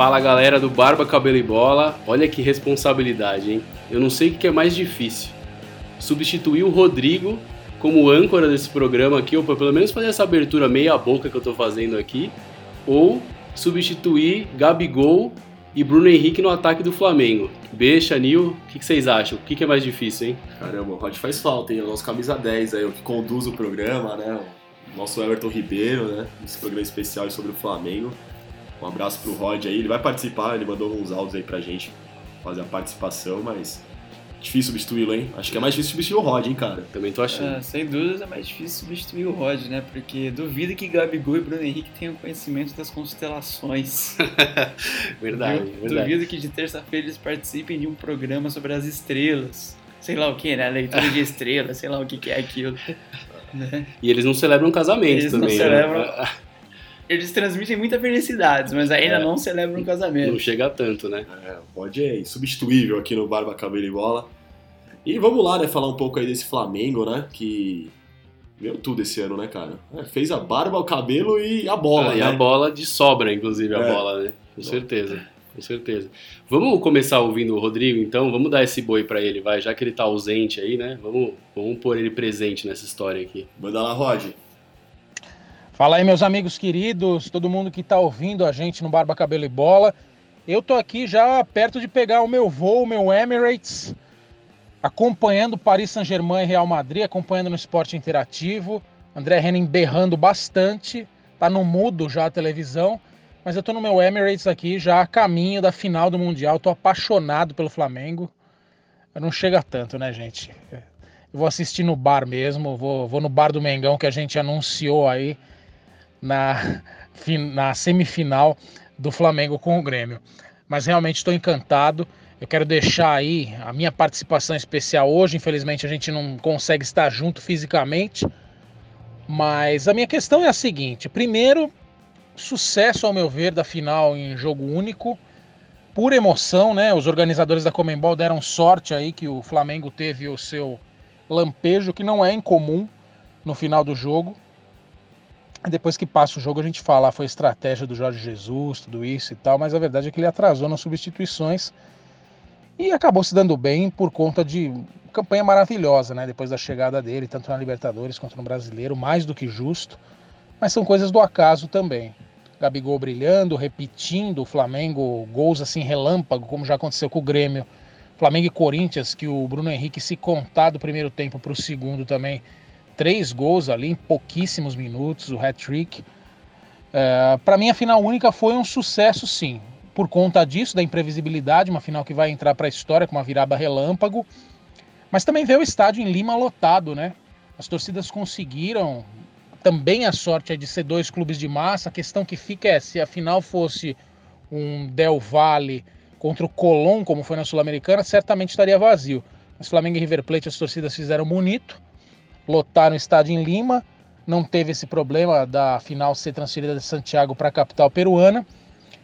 Fala galera do Barba, Cabelo e Bola. Olha que responsabilidade, hein? Eu não sei o que é mais difícil. Substituir o Rodrigo como âncora desse programa aqui, ou pelo menos fazer essa abertura meia boca que eu tô fazendo aqui, ou substituir Gabigol e Bruno Henrique no ataque do Flamengo. Beixa, Nil, o que, vocês acham? O que, que, é mais difícil, hein? Caramba, o Rod faz falta, hein? O nosso camisa 10 aí, o que conduz o programa, né? O nosso Everton Ribeiro, né? Esse programa especial sobre o Flamengo. Um abraço pro Rod aí, ele vai participar, ele mandou uns áudios aí pra gente fazer a participação, mas Difícil substituí-lo, hein? Acho que é mais difícil substituir o Rod, hein, cara? Também tô achando. É, sem dúvida é mais difícil substituir o Rod, né? Porque duvido que Gabigol e Bruno Henrique tenham conhecimento das constelações. verdade, verdade. Duvido que de terça-feira eles participem de um programa sobre as estrelas. Sei lá o que, né? Leitura de estrelas, sei lá o que, que é aquilo. Né? E eles não celebram casamento eles também. Não né? celebram... Né? eles transmitem muita felicidade, mas ainda é, não celebram um casamento. Não chega tanto, né? É, pode é insubstituível aqui no Barba Cabelo e Bola. E vamos lá, né, falar um pouco aí desse Flamengo, né, que meu tudo esse ano, né, cara? É, fez a barba, o cabelo e a bola, ah, né? E a bola de sobra, inclusive, a é. bola, né? Com certeza. Com certeza. Vamos começar ouvindo o Rodrigo, então? Vamos dar esse boi para ele, vai, já que ele tá ausente aí, né? Vamos, vamos pôr ele presente nessa história aqui. Manda lá, Rod. Fala aí, meus amigos queridos, todo mundo que está ouvindo a gente no Barba Cabelo e Bola. Eu tô aqui já perto de pegar o meu voo, meu Emirates, acompanhando Paris Saint-Germain e Real Madrid, acompanhando no esporte interativo. André Henning berrando bastante, tá no mudo já a televisão, mas eu tô no meu Emirates aqui já a caminho da final do Mundial, tô apaixonado pelo Flamengo. Não chega tanto, né, gente? Eu vou assistir no bar mesmo, vou, vou no bar do Mengão que a gente anunciou aí na, na semifinal do Flamengo com o Grêmio. Mas realmente estou encantado. Eu quero deixar aí a minha participação especial hoje. Infelizmente a gente não consegue estar junto fisicamente. Mas a minha questão é a seguinte: primeiro, sucesso ao meu ver da final em jogo único, por emoção, né? Os organizadores da Comembol deram sorte aí que o Flamengo teve o seu lampejo, que não é incomum no final do jogo. Depois que passa o jogo, a gente fala, ah, foi estratégia do Jorge Jesus, tudo isso e tal, mas a verdade é que ele atrasou nas substituições e acabou se dando bem por conta de campanha maravilhosa, né? Depois da chegada dele, tanto na Libertadores quanto no Brasileiro, mais do que justo, mas são coisas do acaso também. Gabigol brilhando, repetindo o Flamengo, gols assim relâmpago, como já aconteceu com o Grêmio. Flamengo e Corinthians, que o Bruno Henrique se contar do primeiro tempo para o segundo também três gols ali em pouquíssimos minutos, o hat-trick. É, para mim, a final única foi um sucesso, sim. Por conta disso, da imprevisibilidade, uma final que vai entrar para a história com uma virada relâmpago. Mas também ver o estádio em Lima lotado, né? As torcidas conseguiram também a sorte é de ser dois clubes de massa. A questão que fica é se a final fosse um Del Valle contra o Colón, como foi na Sul-Americana, certamente estaria vazio. Mas Flamengo e River Plate as torcidas fizeram bonito lotaram o estádio em Lima, não teve esse problema da final ser transferida de Santiago para a capital peruana.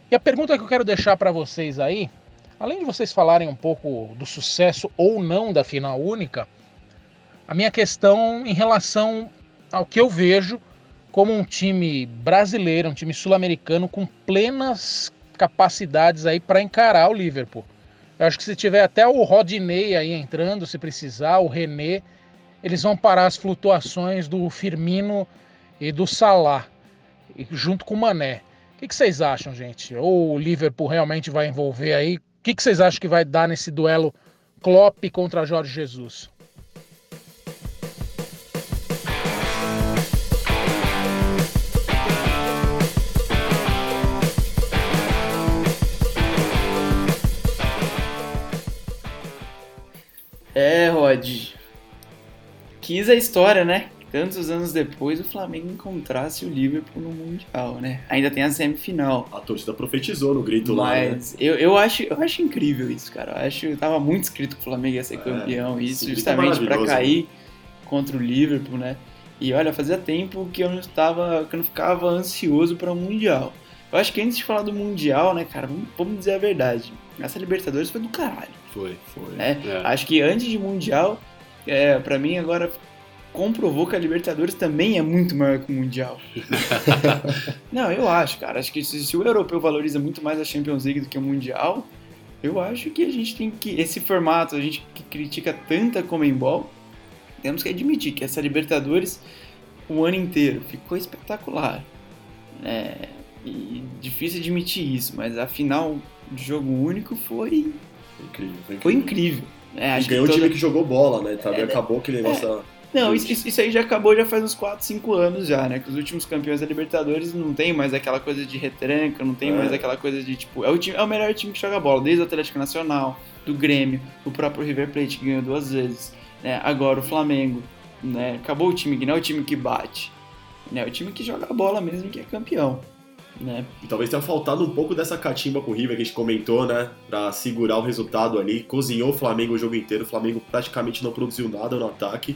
E a pergunta que eu quero deixar para vocês aí, além de vocês falarem um pouco do sucesso ou não da final única, a minha questão em relação ao que eu vejo como um time brasileiro, um time sul-americano com plenas capacidades aí para encarar o Liverpool. Eu acho que se tiver até o Rodinei aí entrando, se precisar, o René, eles vão parar as flutuações do Firmino e do Salah, junto com o Mané. O que, vocês acham, gente? Ou o Liverpool realmente vai envolver aí? O que, que vocês acham que vai dar nesse duelo Klopp contra Jorge Jesus? Quis a história, né? Tantos anos depois o Flamengo encontrasse o Liverpool no Mundial, né? Ainda tem a semifinal. A torcida profetizou no grito Mas lá. Né? eu, eu, acho, eu acho incrível isso, cara. Eu acho tava muito escrito que o Flamengo ia ser é, campeão. Isso justamente para cair né? contra o Liverpool, né? E olha, fazia tempo que eu não estava, que eu não ficava ansioso para o um Mundial. Eu acho que antes de falar do Mundial, né, cara, vamos, vamos dizer a verdade. Essa Libertadores foi do caralho. Foi, foi. Né? É. Acho que antes de Mundial, é, para mim agora comprovou que a Libertadores também é muito maior que o Mundial. não, eu acho, cara. Acho que se, se, o europeu valoriza muito mais a Champions League do que o Mundial, eu acho que a gente tem que. Esse formato, a gente que critica tanta Comembol, temos que admitir que essa Libertadores o ano inteiro ficou espetacular. É, e difícil admitir isso, mas a final de jogo único foi. Incrível, foi incrível. Foi incrível. É, e ganhou o toda... time que jogou bola, né? Também é, acabou aquele negócio. É. Não, isso, isso, aí já acabou já faz uns 4, 5 anos já, né? Que os últimos campeões da Libertadores não tem mais aquela coisa de retranca, não tem é. mais aquela coisa de, tipo, é o, time, é o melhor time que joga bola, desde o Atlético Nacional, do Grêmio, o próprio River Plate que ganhou duas vezes, né? Agora o Flamengo, né? Acabou o time que não é o time que bate, né? É o time que joga a bola mesmo que é campeão. Né? E talvez tenha faltado um pouco dessa catimba com o River que a gente comentou, né? Pra segurar o resultado ali. Cozinhou o Flamengo o jogo inteiro. O Flamengo praticamente não produziu nada no ataque.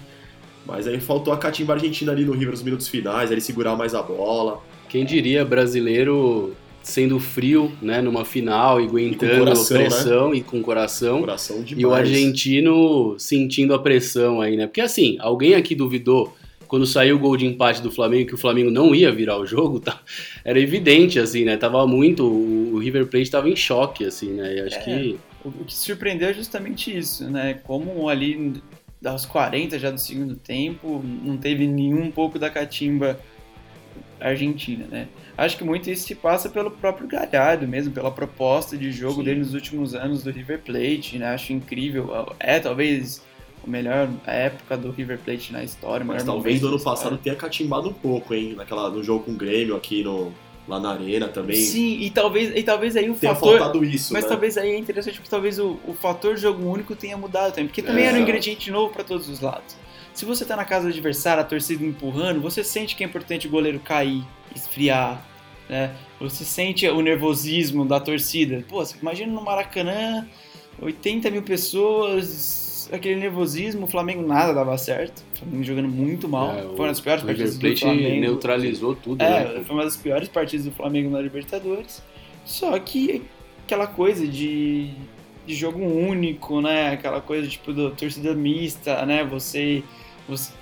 Mas aí faltou a catimba argentina ali no River nos minutos finais, ele segurar mais a bola. Quem diria brasileiro sendo frio, né, numa final e aguentando e coração, pressão né? e com coração. coração e o argentino sentindo a pressão aí, né? Porque assim, alguém aqui duvidou quando saiu o gol de empate do Flamengo que o Flamengo não ia virar o jogo, tá? Era evidente assim, né? Tava muito o River Plate estava em choque assim, né? E acho é, que o que surpreendeu é justamente isso, né? Como ali aos 40 já do segundo tempo, não teve nenhum pouco da catimba argentina, né? Acho que muito isso se passa pelo próprio Galhardo mesmo, pela proposta de jogo Sim. dele nos últimos anos do River Plate, né? Acho incrível. É talvez o melhor época do River Plate na história. Mas talvez no ano passado tenha catimbado um pouco, hein? Naquela, no jogo com o Grêmio aqui no, lá na arena também. Sim, e talvez, e talvez aí o tenha fator. faltado isso. Mas né? talvez aí é interessante porque talvez o, o fator jogo único tenha mudado também. Porque também é. era um ingrediente novo para todos os lados. Se você tá na casa do adversário, a torcida empurrando, você sente que é importante o goleiro cair, esfriar, né? Você sente o nervosismo da torcida. Pô, você imagina no Maracanã, 80 mil pessoas, aquele nervosismo, o Flamengo nada dava certo. O Flamengo jogando muito mal. É, foi uma das piores partidas do Flamengo. neutralizou tudo, é, né? Foi uma das piores partidas do Flamengo na Libertadores. Só que aquela coisa de, de jogo único, né? Aquela coisa tipo do torcida mista, né? Você,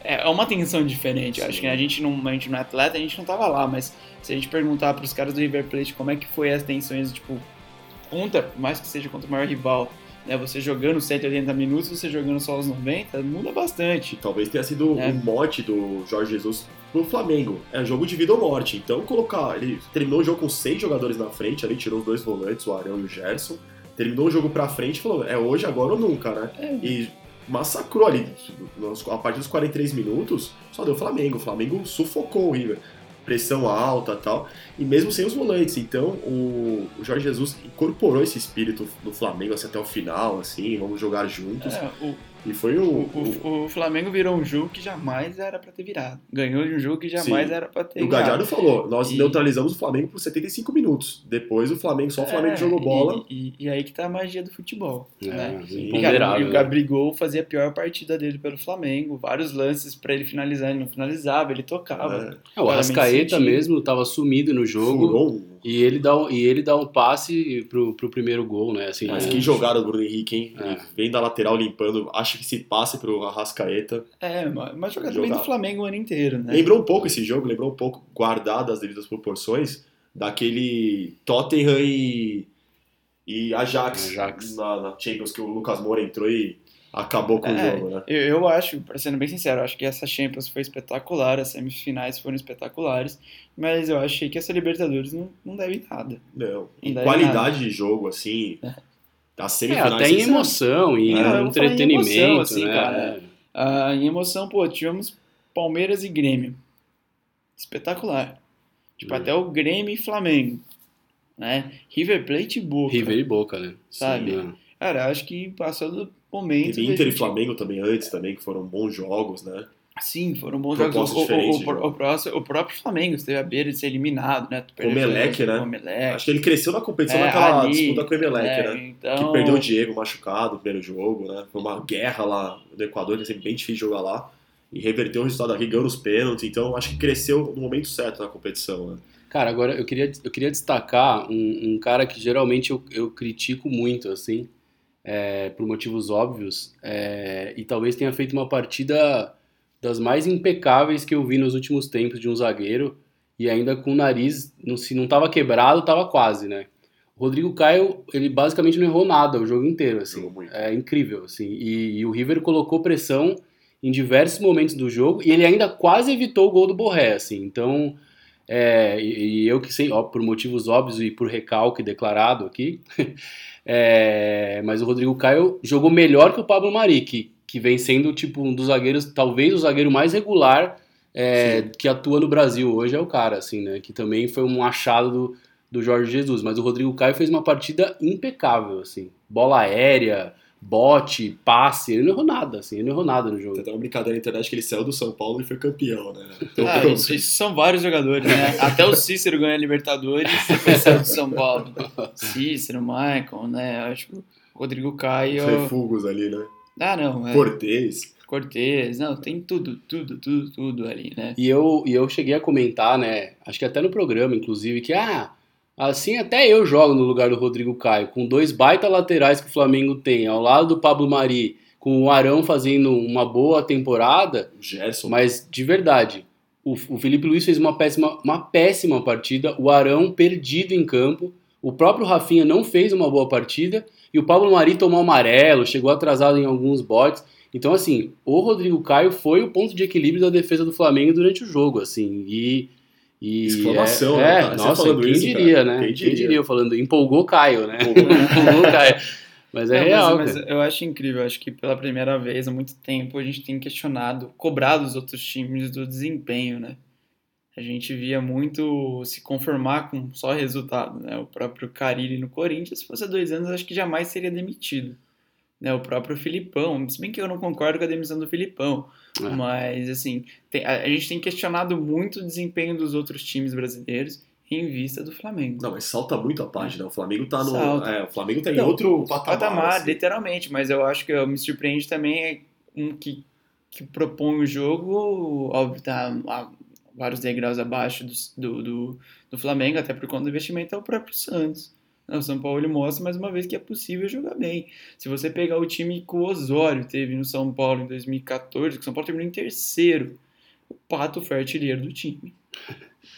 é, é uma tensão diferente. Acho que a gente não, a gente não é atleta, a gente não tava lá, mas se a gente perguntar para os caras do River Plate como é que foi as tensões, tipo, conta, mais que seja contra o maior rival, né, você jogando 180 minutos, você jogando só os 90, muda bastante. Talvez tenha sido o é. um mote do Jorge Jesus pro Flamengo. É jogo de vida ou morte. Então colocar. Ele terminou o jogo com seis jogadores na frente, ali tirou os dois volantes, o Arão e o Gerson. Terminou o jogo pra frente e falou: é hoje, agora ou nunca, né? É. E massacrou ali. A partir dos 43 minutos, só deu Flamengo. O Flamengo sufocou o River pressão alta tal, e mesmo sem os volantes. Então o, o Jorge Jesus incorporou esse espírito do Flamengo assim, até o final, assim, vamos jogar juntos. É, o, e foi o o, o, o, Flamengo virou um jogo que jamais era para ter virado. Ganhou de um jogo que jamais Sim. era para ter. O Gadiardo falou: nós e... neutralizamos o Flamengo por 75 minutos. Depois o Flamengo, só o Flamengo é, jogou bola. E, e, e, aí que tá a magia do futebol. É, né? E o Gabigol fazia a pior partida dele pelo Flamengo. Vários lances para ele finalizar, ele não finalizava, ele tocava. É. o Arrascaeta mesmo tava sumido no jogo. Furou e ele dá, e ele dá um passe pro, pro primeiro gol, né? Assim, Mas é, que jogada do Bruno Henrique, hein? É. vem da lateral limpando, acha que se passe pro Arrascaeta. É, mas jogada também do Flamengo o ano inteiro, né? Lembrou um pouco esse jogo, lembrou um pouco, guardado as devidas proporções, daquele Tottenham e, e Ajax, Ajax. Na, na Champions, que o Lucas Moura entrou e acabou com é, o jogo, né? Eu, eu acho, para sendo bem sincero, acho que essa Champions foi espetacular, as semifinais foram espetaculares, mas eu achei que essa Libertadores não, não deve nada. Não. Em qualidade nada. de jogo, assim. É. As semifinais. É, até em emoção, em é, entretenimento, em emoção, assim, né? Cara. Ah, em emoção, pô, tivemos Palmeiras e Grêmio. Espetacular. Tipo, hum. até o Grêmio e Flamengo. Né? River Plate e Boca. River e Boca, né? Sabe? Sim, Cara, acho que passou do momento. Teve Inter gente... e Flamengo também antes, também, que foram bons jogos, né? Sim, foram bons jogos. O, o, o, próximo, o, próprio Flamengo esteve à beira de ser eliminado, né? O Meleque, né? Meleque. Acho que ele cresceu na competição é, naquela ali, disputa com o Meleque, é, né? Então... Que perdeu o Diego machucado no primeiro jogo, né? Foi uma guerra lá no Equador, que é sempre bem difícil jogar lá. E reverteu o resultado aqui, ganhou os pênaltis. Então acho que cresceu no momento certo na competição, né? Cara, agora eu queria, eu queria destacar um, um cara que geralmente eu, eu critico muito, assim, é, por motivos óbvios, é, e talvez tenha feito uma partida das mais impecáveis que eu vi nos últimos tempos de um zagueiro e ainda com o nariz, se não estava quebrado, estava quase, né? O Rodrigo Caio, ele basicamente não errou nada o jogo inteiro, assim. É incrível, assim. E, e, o River colocou pressão em diversos momentos do jogo e ele ainda quase evitou o gol do Borré, assim. Então, é, e, e, eu que sei, ó, por motivos óbvios e por recalque declarado aqui, é, mas o Rodrigo Caio jogou melhor que o Pablo Mari, que, que vem sendo tipo um dos zagueiros, talvez o zagueiro mais regular é, que atua no Brasil hoje é o cara, assim, né? Que também foi um achado do, do Jorge Jesus. Mas o Rodrigo Caio fez uma partida impecável, assim. Bola aérea, bote, passe, ele não errou nada, assim, ele não errou nada no jogo. Tem até uma brincadeira na internet que ele saiu do São Paulo e foi campeão, né? Então, ah, isso, isso, são vários jogadores, né? Até o Cícero ganha a Libertadores e foi saiu do São Paulo. Cícero, Michael, né? Acho que o Rodrigo Caio... Refugos ali, né? Ah, não. É... Cortez. Cortez, não, tem tudo, tudo, tudo, tudo ali, né? E eu, e eu cheguei a comentar, né? Acho que até no programa, inclusive, que ah, assim até eu jogo no lugar do Rodrigo Caio, com dois baita laterais que o Flamengo tem, ao lado do Pablo Mari, com o Arão fazendo uma boa temporada. Gerson. Mas de verdade, o, o Felipe Luiz fez uma péssima, uma péssima partida, o Arão perdido em campo, o próprio Rafinha não fez uma boa partida e o Pablo Mari tomou amarelo, chegou atrasado em alguns botes. Então, assim, o Rodrigo Caio foi o ponto de equilíbrio da defesa do Flamengo durante o jogo, assim, e... e Exclamação, é, né? É, nossa, quem isso, diria, cara? né? Quem diria? quem diria? falando, empolgou Caio, né? Empolgou Caio. Mas é Não, real, mas, mas, eu acho incrível, acho que pela primeira vez há muito tempo a gente tem questionado, cobrado os outros times do desempenho, né? A gente via muito se conformar com só resultado, né? O próprio Carilli no Corinthians, se fosse há dois anos, acho que jamais seria demitido né, o próprio Filipão, se bem que eu não concordo com a demissão do Filipão, é. mas assim, tem, a, a, gente tem questionado muito o desempenho dos outros times brasileiros em vista do Flamengo. Não, mas salta muito a página, o Flamengo tá no, é, o Flamengo tá em outro patamar, patamar assim. literalmente, mas eu acho que me surpreende também é um que, que propõe o jogo, óbvio, tá a vários degraus abaixo do, do, do, do Flamengo, até por conta do investimento, é o próprio Santos. O São Paulo mostra mais uma vez que é possível jogar bem. Se você pegar o time que o Osório teve no São Paulo em 2014, que o São Paulo terminou em terceiro, o Pato foi artilheiro do time.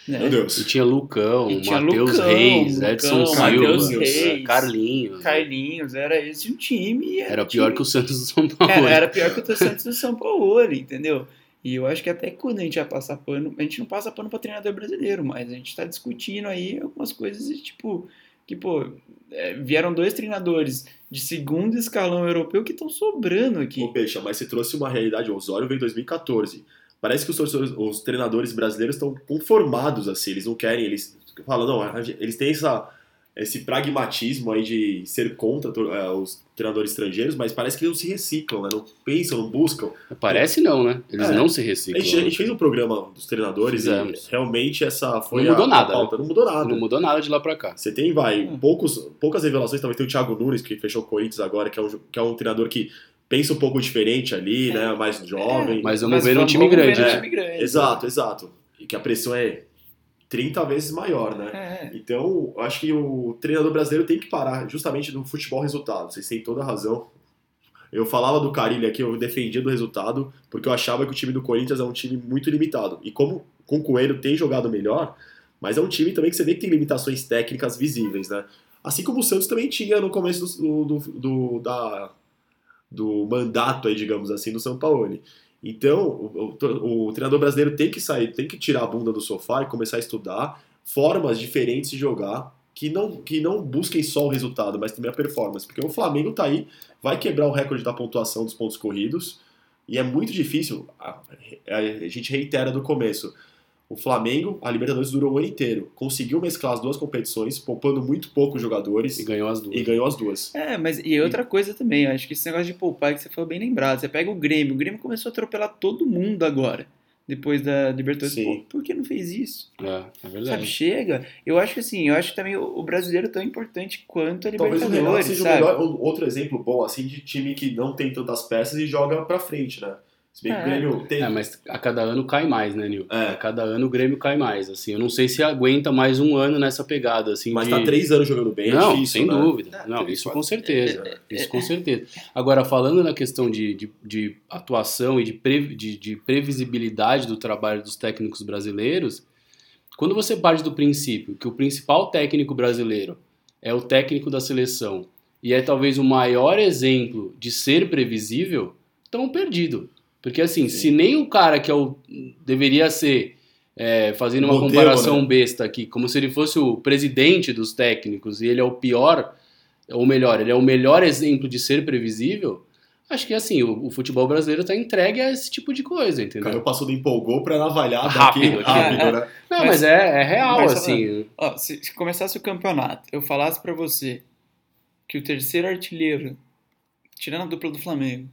Né? Meu Deus. E tinha Lucão, Matheus Reis, Lucão, Edson Silva, Carlinhos. Carlinhos, era esse o time. Era, era pior time. que o Santos do São Paulo. Era, era pior que o Santos do São Paulo, entendeu? E eu acho que até quando a gente vai passar pano, a gente não passa pano para treinador brasileiro, mas a gente está discutindo aí algumas coisas e, tipo, que, pô, é, vieram dois treinadores de segundo escalão europeu que estão sobrando aqui. Ô, mas você trouxe uma realidade. O Osório veio em 2014. Parece que os, os treinadores brasileiros estão conformados assim, eles não querem, eles falam, não, eles têm essa esse pragmatismo aí de ser contra uh, os treinadores estrangeiros, mas parece que eles não se reciclam, né? Não pensam, não buscam. Parece não, né? Eles é. não se reciclam. A gente, a gente, fez um programa dos treinadores Fizemos. e realmente essa foi não mudou a, nada, a pauta. Né? Não mudou nada. Não mudou nada de lá pra cá. Você tem, vai, hum. poucos, poucas revelações. Talvez tem o Thiago Nunes, que fechou o Corinthians agora, que é um, que é um treinador que pensa um pouco diferente ali, é. né? Mais jovem. É. Mas vamos ver no time grande. É. time grande. Exato, exato. E que a pressão é 30 vezes maior, né? É. Então, acho que o treinador brasileiro tem que parar justamente no futebol resultado. Vocês têm toda a razão. Eu falava do Carilli aqui, eu defendia do resultado, porque eu achava que o time do Corinthians é um time muito limitado. E como com o Coelho tem jogado melhor, mas é um time também que você vê que tem limitações técnicas visíveis, né? Assim como o Santos também tinha no começo do, do, do da, do mandato, aí, digamos assim, do São Paulo. Então, o, o, o, treinador brasileiro tem que sair, tem que tirar a bunda do sofá e começar a estudar formas diferentes de jogar que não, que não busquem só o resultado, mas também a performance. Porque o Flamengo tá aí, vai quebrar o recorde da pontuação dos pontos corridos e é muito difícil. A, a gente reitera do começo. O Flamengo, a Libertadores durou o ano inteiro. Conseguiu mesclar as duas competições, poupando muito poucos jogadores. E ganhou as duas. E ganhou as duas. É, mas e outra coisa também, acho que esse negócio de poupar que você falou bem lembrado. Você pega o Grêmio, o Grêmio começou a atropelar todo mundo agora. Depois da Libertadores. Sim. Pô, por que não fez isso? É, é verdade. Sabe, chega. Eu acho que assim, eu acho que também o brasileiro é tão importante quanto a Libertadores. Talvez o seja sabe? o melhor, outro exemplo bom, assim, de time que não tem tantas peças e joga pra frente, né? Se bem que o Grêmio tem. É, mas a cada ano cai mais, né, Nil? É. A cada ano o Grêmio cai mais, assim. Eu não sei se aguenta mais um ano nessa pegada, assim. Mas de... tá três anos jogando bem, Não, é difícil, sem né? dúvida. Ah, Não, três, isso quatro. com certeza. Isso com certeza. Agora, falando na questão de, de, de atuação e de, pre- de, de previsibilidade do trabalho dos técnicos brasileiros, quando você parte do princípio que o principal técnico brasileiro é o técnico da seleção e é talvez o maior exemplo de ser previsível, estão perdido. Porque assim, Sim. se nem o cara que é o, deveria ser, é, fazendo uma Modelo, comparação né? besta aqui, como se ele fosse o presidente dos técnicos e ele é o pior, ou melhor, ele é o melhor exemplo de ser previsível, acho que assim, o, o futebol brasileiro está entregue a esse tipo de coisa, O entendeu? cara passou do empolgou pra navalhar Rápido daqui aqui. rápido, né? Não, Mas- mas, é, é real, mas, assim. Ó, se, se começasse o campeonato, eu falasse pra você que o terceiro artilheiro, tirando a dupla do Flamengo,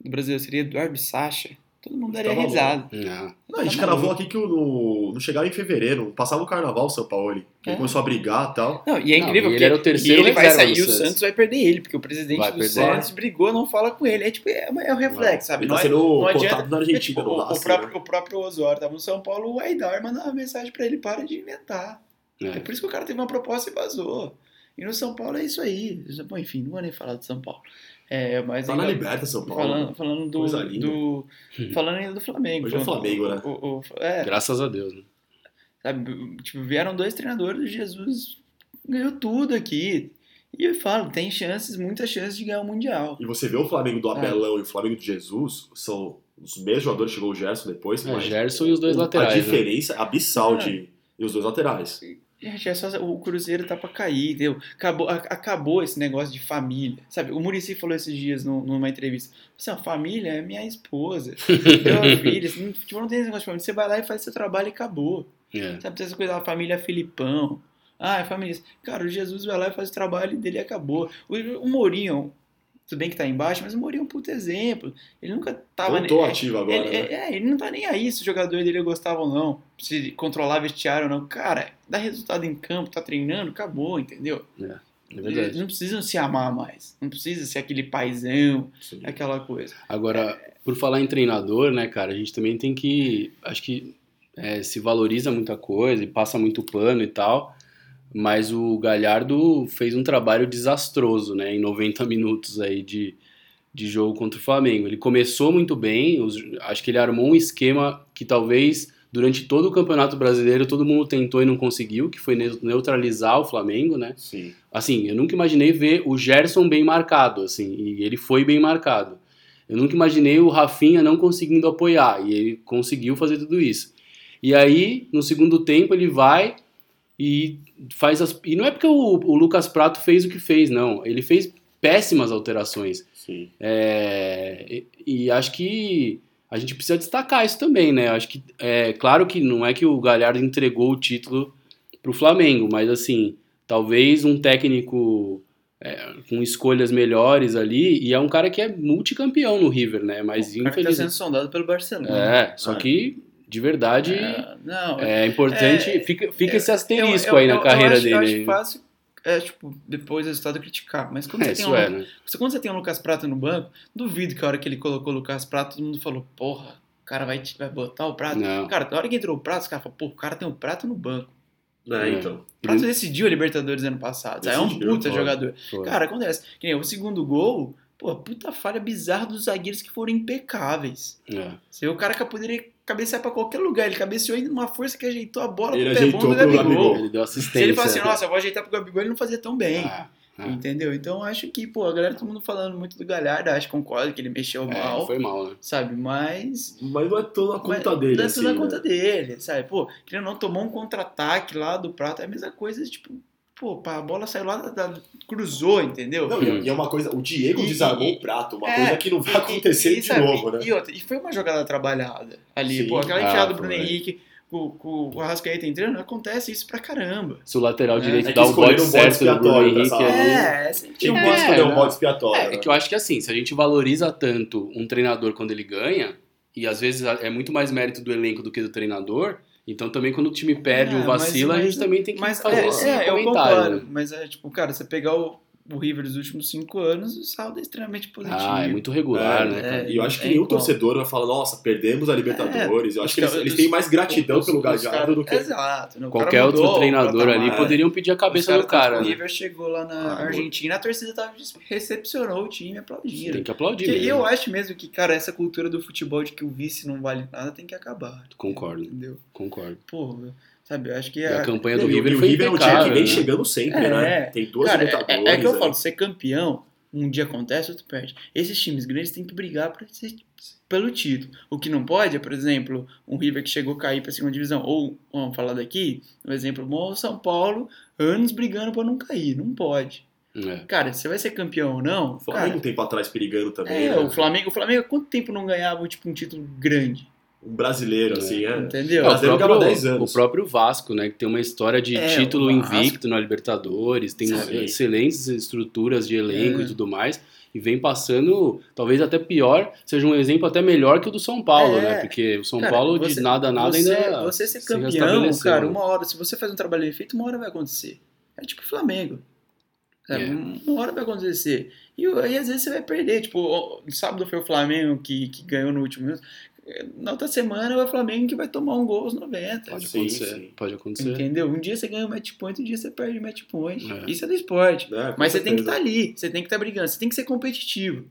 do Brasil, seria Eduardo Sacha, todo mundo daria Tava risada. Não. Não, a gente Tá maluco. aqui que o- no, não chegava em fevereiro, não passava o carnaval o São Paulo. Ele É. começou a brigar e tal. Não, e é Não, incrível e ele porque era o terceiro e ele vai sair e o Santos. Vai perder ele, porque o presidente Vai do perder. Santos brigou, não fala com ele. É tipo, é, é o reflexo, sabe? Ele Não tá é- sendo não cotado adianta- na é Argentina, tipo, no o, o Racing, próprio, né? o próprio Osório tava no São Paulo, o Aidar mandava uma mensagem pra ele, para de inventar. É. É. por isso que o cara teve uma proposta e vazou. E no São Paulo é isso aí. Bom, enfim, não vou nem falar do São Paulo. É, mas Tá na ainda- Liberta, São Paulo. Falando, falando do, Coisa linda. do. Falando ainda do Flamengo. Hoje é falando- Flamengo, né? o- o- é, Graças a Deus. Né? sabe, tipo, vieram dois treinadores, o Jesus ganhou tudo aqui. E eu falo, tem chances, muitas chances de ganhar o Mundial. E você vê o Flamengo É. do Abelão e o Flamengo do Jesus, são os mesmos jogadores, chegou o Gerson depois, É, mas Gerson e os dois o- laterais. a né? diferença é abissal É. de... E os dois laterais. Gente, é só, o Cruzeiro tá pra cair, entendeu? Acabou, a- acabou esse negócio de família. Sabe, o Murici falou esses dias num- numa entrevista. Assim, família é minha esposa, meu filho. Assim, não, tipo, não tem esse negócio de família. Você vai lá e faz seu trabalho e acabou. É. Sabe, tem essa coisa, a família Filipão. Ah, é família. Cara, o Jesus vai lá e faz o trabalho dele e acabou. O, o Mourinho, tudo bem que tá embaixo, mas o Mourinho é um puto exemplo. Ele nunca tava. Voltou é, ativo agora, ele, né? é, é, ele não tá nem aí se o jogador dele gostava ou não. Se controlar vestiário ou não. Cara, dá resultado em campo, tá treinando, acabou, entendeu? É Eles verdade. não precisam se amar mais. Não precisa ser aquele paizão, Sim. aquela coisa. Agora, por falar em treinador, né, cara, a gente também tem que. Acho que é, se valoriza muita coisa e passa muito pano e tal. Mas o Galhardo fez um trabalho desastroso, né, em 90 minutos aí de, de jogo contra o Flamengo. Ele começou muito bem, os- acho que ele armou um esquema que talvez durante todo o Campeonato Brasileiro todo mundo tentou e não conseguiu, que foi neu- neutralizar o Flamengo, né? Sim. assim, eu nunca imaginei ver o Gerson bem marcado, assim, e ele foi bem marcado. Eu nunca imaginei o Rafinha não conseguindo apoiar, e ele conseguiu fazer tudo isso. E aí, no segundo tempo, ele vai e faz as. E não é porque o, o Lucas Prato fez o que fez, não. Ele fez péssimas alterações. Sim. É, e, e acho que a gente precisa destacar isso também, né? Acho que é claro que não é que o Galhardo entregou o título pro Flamengo, mas assim, talvez um técnico é, com escolhas melhores ali, e é um cara que é multicampeão no River, né? Mas o que tá sendo infelizmente. sondado pelo Barcelona. É, só É. que de verdade É, não, é importante, é, fica, fica esse Eu- asterisco eu- aí na eu- eu carreira acho, dele. Eu acho fácil, é, tipo, depois do resultado criticar. Mas quando, É, você tem um, é, né? você- quando você tem um Lucas Prato no banco, duvido que a hora que ele colocou o Lucas Prato, todo mundo falou, porra, o cara vai, vai botar o Prato. Não. Cara, na hora que entrou o Prato, os caras falaram, pô, o cara tem um Prato no banco. É, É. então. O Prato decidiu a Libertadores ano passado. sabe? É um Decidiu, puta jogador. Cara, acontece. Que nem o segundo gol, pô, puta falha bizarra dos zagueiros que foram impecáveis. É. Você vê o cara que poderia cabecear pra qualquer lugar. Ele cabeceou ainda numa força que ajeitou a bola Ele pro pé bom do Gabigol. Gabigol. Ele deu assistência. Se ele fala assim, nossa, eu vou ajeitar pro Gabigol, ele não fazia tão bem. Ah, ah. Entendeu? Então acho que, pô, a galera, todo mundo falando muito do Galhardo, acho que concordo que ele mexeu É, mal, foi mal, né? sabe? Mas. Mas não é tudo na conta mas dele, não é assim. tudo na né? conta dele, sabe? Pô, querendo ou não, tomou um contra-ataque lá do Prato, é a mesma coisa, tipo, pô, a bola saiu lá, da, da- cruzou, entendeu? Não, e é- e é uma coisa, o Diego E- desarmou e- o prato, uma é, coisa que não vai E- acontecer e, de sabe, novo, né? E, outra, e foi uma jogada trabalhada ali, Sim. pô, aquela Ah, enfiada do Bruno. Henrique com, com o Arrascaeta entrando, acontece isso pra caramba. Se o lateral É. direito É dá bote um bode certo do Bruno Henrique ali. É, sempre Tinha que um- É, escolher um bode expiatório. É, é né? que eu acho que assim, se a gente valoriza tanto um treinador quando ele ganha, e às vezes é muito mais mérito do elenco do que do treinador, então também quando o time perde É, ou vacila, mas- a gente mas- também tem que Mas fazer é, esse é, eu comentário. né? Mas é tipo, cara, você pegar o, o River dos últimos cinco anos, o saldo é extremamente positivo. Ah, é muito regular, É, né? cara? é, E eu acho que é nenhum igual. torcedor vai falar, nossa, perdemos a Libertadores. eu acho que eles, eles têm mais gratidão os- pelo cara- do que. Exato. O cara Qualquer outro mudou o treinador ali patamar. poderiam pedir a cabeça Os do caras, cara, que né? O River chegou lá na Ah, Argentina, a torcida tava, recepcionou o time, aplaudindo. Tem que aplaudir. Porque mesmo. eu acho mesmo que, cara, essa cultura do futebol de que o vice não vale nada tem que acabar. Concordo, Entendeu? concordo. Pô, sabe, eu acho que a a- campanha do River e o foi River é um time que vem né? chegando sempre, É. né? Tem duas Cara, é, Libertadores. é, é que eu né? falo, ser campeão, um dia acontece, outro perde. Esses times grandes têm que brigar pra ser- pelo título. O que não pode é, por exemplo, um River que chegou a cair pra segunda divisão. Ou, vamos falar daqui, um exemplo bom, o São Paulo, anos brigando pra não cair. Não pode. É. Cara, você vai ser campeão ou não? O Flamengo Cara, um tempo atrás perigando também. é, né? o Flamengo, o Flamengo, há quanto tempo não ganhava tipo, um título grande? Um brasileiro, É. assim, é. Entendeu? É, o, Brasileiro ganhava 10 próprio, anos. o próprio Vasco, né? Que tem uma história de É, título o invicto na Libertadores, tem Sim. excelentes estruturas de elenco É. e tudo mais. E vem passando, talvez até pior, seja um exemplo até melhor que o do São Paulo, É. né? Porque o São Cara, Paulo você- de nada a nada você, ainda. Você ser se campeão, restabeleceu, cara, uma hora, se você faz um trabalho bem feito, uma hora vai acontecer. É tipo o Flamengo. É. Uma hora vai acontecer. E aí, às vezes, você vai perder. Tipo, sábado foi o Flamengo que, que ganhou no último minuto. Na outra semana é o Flamengo que vai tomar um gol aos 90. Pode Sim, acontecer, sim. pode acontecer. Entendeu? Um dia você ganha o match point, um dia você perde o match point. É. Isso é do esporte. Com Mas você tem que estar ali, você tem que estar brigando, você tem que ser competitivo.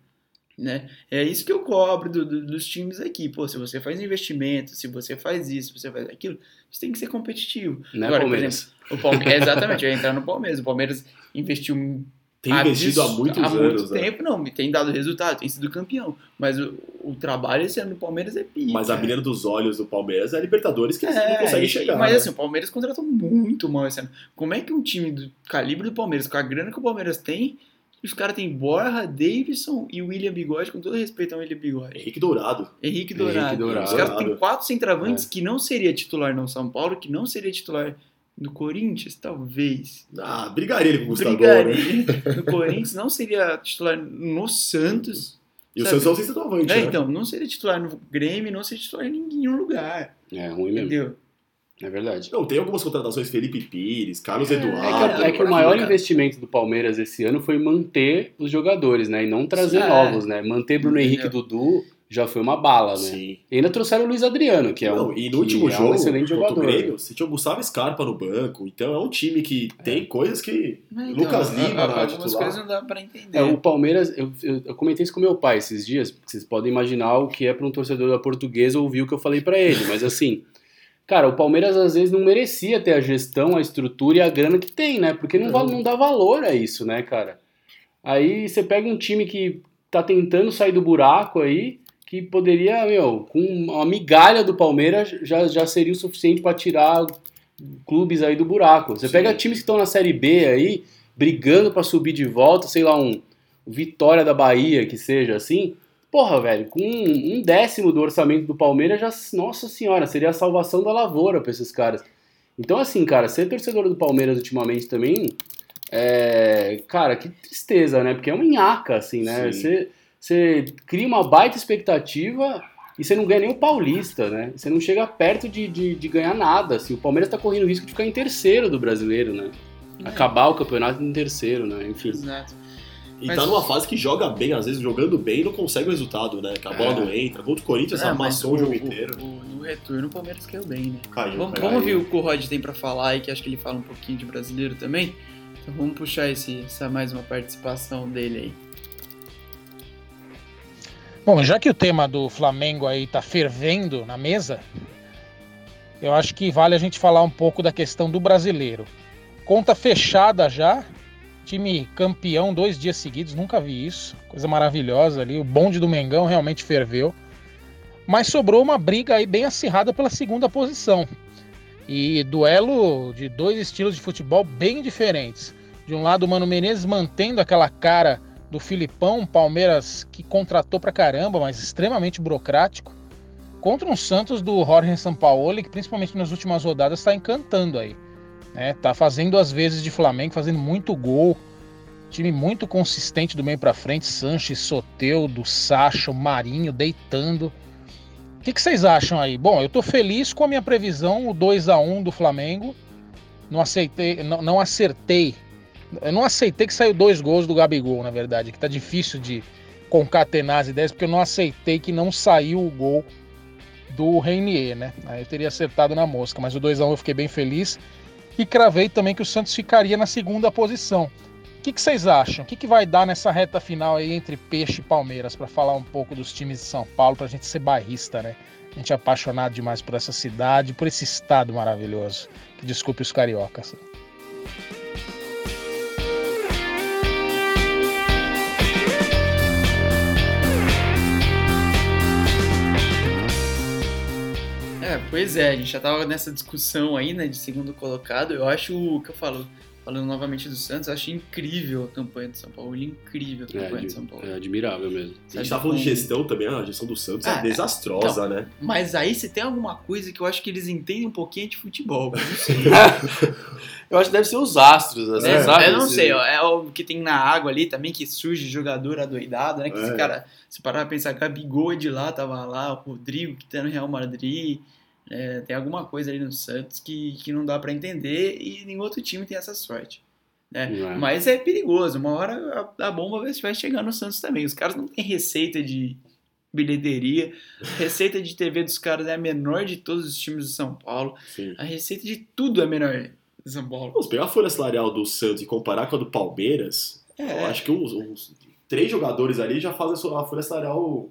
Né? É isso que eu cobro do- do- dos times aqui. Pô, se você faz investimento, se você faz isso, se você faz aquilo, você tem que ser competitivo. Né, Agora, por Palmeiras? O Palmeiras, exatamente, eu ia entrar no Palmeiras. O Palmeiras investiu Tem investido há muitos há anos, muito né? tempo, não, tem dado resultado, tem sido campeão. Mas o, o trabalho esse ano do Palmeiras é pica. Mas a menina dos olhos do Palmeiras é a Libertadores que eles É, não conseguem e- chegar. Mas né? assim, o Palmeiras contratou muito mal esse ano. Como é que um time do calibre do Palmeiras, com a grana que o Palmeiras tem, os caras têm Borja, Davidson e William Bigode, com todo respeito ao William Bigode. Henrique Dourado. Henrique Henrique Dourado. Dourado. Os caras têm Dourado. quatro centravantes É. que não seria titular no São Paulo, que não seria titular no Corinthians, talvez. Ah, brigaria ele com o Gustavo. Né? Brigaria. No Corinthians não seria titular no Santos. E o Sabe? Sansão sem centroavante, É, né? então, não seria titular no Grêmio, não seria titular em nenhum lugar. É ruim mesmo. Entendeu? É verdade. Não, tem algumas contratações, Felipe Pires, Carlos É Eduardo. que, é que o cara. maior investimento do Palmeiras esse ano foi manter os jogadores, né? E não trazer É. novos, né? Manter Bruno Entendeu? Henrique e Dudu já foi uma bala, né? Sim. E ainda trouxeram o Luiz Adriano, que é Não, um, e no último é jogo, um excelente jogador. Grêmio, você tinha o Gustavo Scarpa no banco. Então é um time que tem coisas que... Mas, Lucas então, Lima na Algumas titular. coisas não dá pra entender. É, o Palmeiras, eu, eu, eu comentei isso com meu pai esses dias, vocês podem imaginar o que é para um torcedor da portuguesa ouvir o que eu falei para ele, mas assim, cara, o Palmeiras às vezes não merecia ter a gestão, a estrutura e a grana que tem, né? Porque não, val- não dá valor a isso, né, cara? Aí você pega um time que tá tentando sair do buraco aí, que poderia, meu, com uma migalha do Palmeiras já, já seria o suficiente para tirar clubes aí do buraco. Você Sim. pega times que estão na Série B aí, brigando para subir de volta, sei lá, um Vitória da Bahia, que seja assim. Porra, velho, com um décimo do orçamento do Palmeiras, já, nossa senhora, seria a salvação da lavoura pra esses caras. Então, assim, cara, ser torcedor do Palmeiras ultimamente também, é, cara, que tristeza, né? Porque é um nhaca, assim, né? Sim. Você, você cria uma baita expectativa e você não ganha nem o Paulista, né? Você não chega perto de, de, de ganhar nada, assim. O Palmeiras tá correndo o risco de ficar em terceiro do brasileiro, né? É. Acabar o campeonato em terceiro, né? Enfim. Exato. E Mas- tá numa fase que joga bem, às vezes jogando bem não consegue o resultado, né? Que a bola É. não entra. Contra o Corinthians, É, mas amassou o jogo o- inteiro. o- no retorno, o Palmeiras caiu bem, né? Caiu, Vamos, caiu. vamos ouvir o que o Rod tem pra falar aí, que acho que ele fala um pouquinho de brasileiro também. Então vamos puxar esse, essa mais uma participação dele aí. Bom, já que o tema do Flamengo aí tá fervendo na mesa, eu acho que vale a gente falar um pouco da questão do brasileiro. Conta fechada já, time campeão dois dias seguidos, nunca vi isso, coisa maravilhosa ali. O bonde do Mengão realmente ferveu, mas sobrou uma briga aí bem acirrada pela segunda posição e duelo de dois estilos de futebol bem diferentes. De um lado, o Mano Menezes mantendo aquela cara do Filipão, Palmeiras que contratou pra caramba, mas extremamente burocrático, contra um Santos do Jorge Sampaoli, que principalmente nas últimas rodadas está encantando aí. Né? Tá fazendo as vezes de Flamengo, fazendo muito gol. Time muito consistente do meio pra frente, Sanches, Soteudo, Sacha, Marinho deitando. O que, que vocês acham aí? Bom, eu tô feliz com a minha previsão, o 2 a 1 do Flamengo. Não aceitei, não, não acertei Eu não aceitei que saiu dois gols do Gabigol, na verdade, que tá difícil de concatenar as ideias, porque eu não aceitei que não saiu o gol do Reinier, né? Aí eu teria acertado na mosca, mas o 2x1 eu fiquei bem feliz. E cravei também que o Santos ficaria na segunda posição. O que, que vocês acham? O que, que vai dar nessa reta final aí entre Peixe e Palmeiras? Para falar um pouco dos times de São Paulo, para a gente ser barrista, né? A gente é apaixonado demais por essa cidade, por esse estado maravilhoso. Que desculpe os cariocas. É, pois é, a gente já tava nessa discussão aí, né, de segundo colocado. Eu acho o que eu falo, falando novamente do Santos, eu acho incrível a campanha do São Paulo. Incrível a campanha é, do São Paulo. É admirável mesmo. A gente tá falando de gestão também, a gestão do Santos ah, é desastrosa, então, né? Mas aí se tem alguma coisa que eu acho que eles entendem um pouquinho de futebol, eu não sei. eu acho que deve ser os astros, assim, é, sabe? Eu não sei, ó, é o que tem na água ali também, que surge jogador adoidado, né? Que é. esse cara, se parar pra pensar, Gabigol de lá tava lá, o Rodrigo que tá no Real Madrid. É, tem alguma coisa ali no Santos que, que não dá para entender e nenhum outro time tem essa sorte. Né? É. Mas é perigoso. Uma hora a, a bomba vai chegar no Santos também. Os caras não têm receita de bilheteria. A receita de TV dos caras é a menor de todos os times do São Paulo. Sim. A receita de tudo é menor de São Paulo. Vamos pegar a folha salarial do Santos e comparar com a do Palmeiras. É. Eu acho que uns, uns três jogadores ali já fazem a folha salarial